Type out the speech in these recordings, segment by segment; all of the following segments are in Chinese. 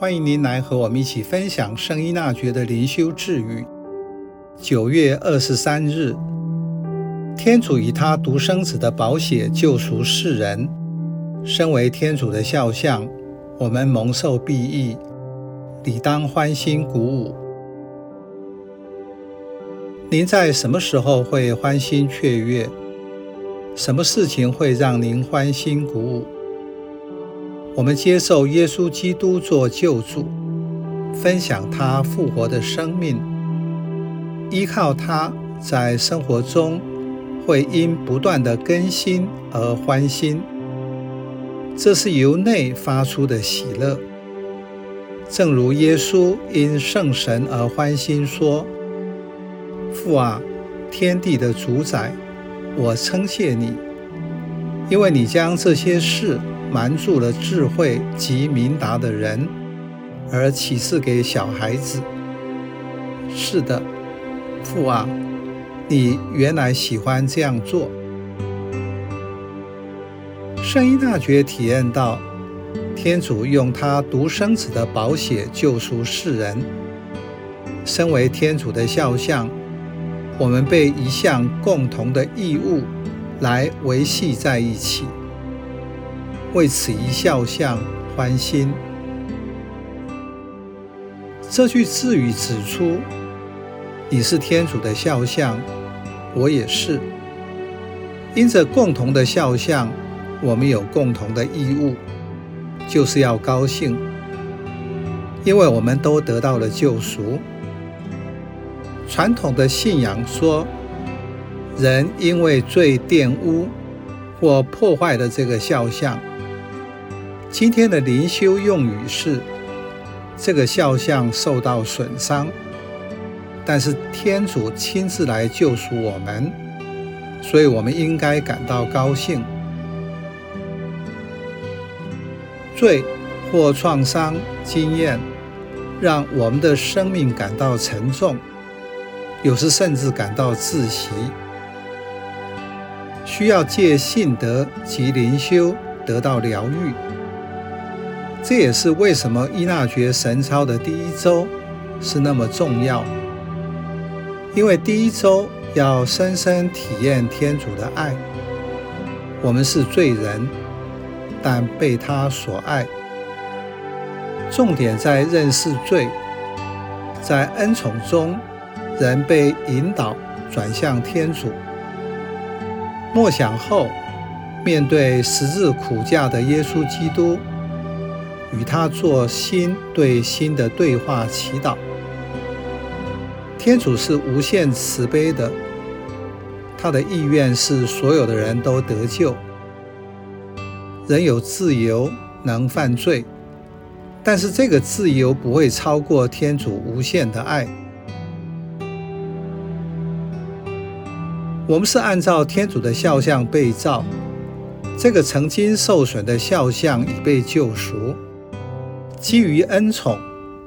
欢迎您来和我们一起分享圣依纳爵的灵修智语。九月二十三日，天主以他独生子的宝血救赎世人，身为天主的肖像，我们蒙受庇益，理当欢欣鼓舞。您在什么时候会欢欣雀跃？什么事情会让您欢欣鼓舞？我们接受耶稣基督做救主，分享他复活的生命，依靠他在生活中会因不断的更新而欢欣。这是由内发出的喜乐，正如耶稣因圣神而欢欣说：“父啊，天地的主宰。”我称谢你，因为你将这些事瞒住了智慧及明达的人，而启示给小孩子。是的，父啊，你原来喜欢这样做。圣依纳爵体验到，天主用他独生子的宝血救赎世人，身为天主的肖像。我们被一项共同的义务来维系在一起，为此一肖像欢欣。这句字语指出，你是天主的肖像，我也是。因着共同的肖像，我们有共同的义务，就是要高兴，因为我们都得到了救赎。传统的信仰说，人因为罪玷污或破坏了这个肖像。今天的灵修用语是，这个肖像受到损伤，但是天主亲自来救赎我们，所以我们应该感到高兴。罪或创伤经验让我们的生命感到沉重。有时甚至感到窒息，需要借信德及灵修得到疗愈。这也是为什么伊纳爵神操的第一周是那么重要，因为第一周要深深体验天主的爱。我们是罪人，但被他所爱。重点在认识罪，在恩宠中。人被引导转向天主，默想后，面对十字苦架的耶稣基督，与他做心对心的对话祈祷。天主是无限慈悲的，他的意愿是所有的人都得救。人有自由，能犯罪，但是这个自由不会超过天主无限的爱。我们是按照天主的肖像被造，这个曾经受损的肖像已被救赎。基于恩宠，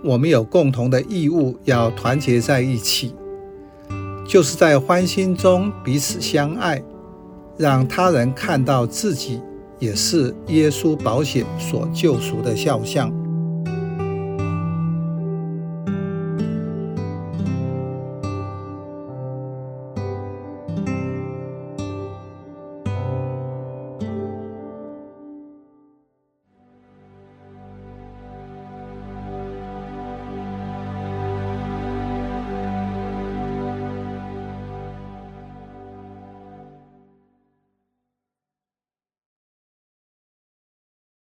我们有共同的义务要团结在一起，就是在欢欣中彼此相爱，让他人看到自己也是耶稣保险所救赎的肖像。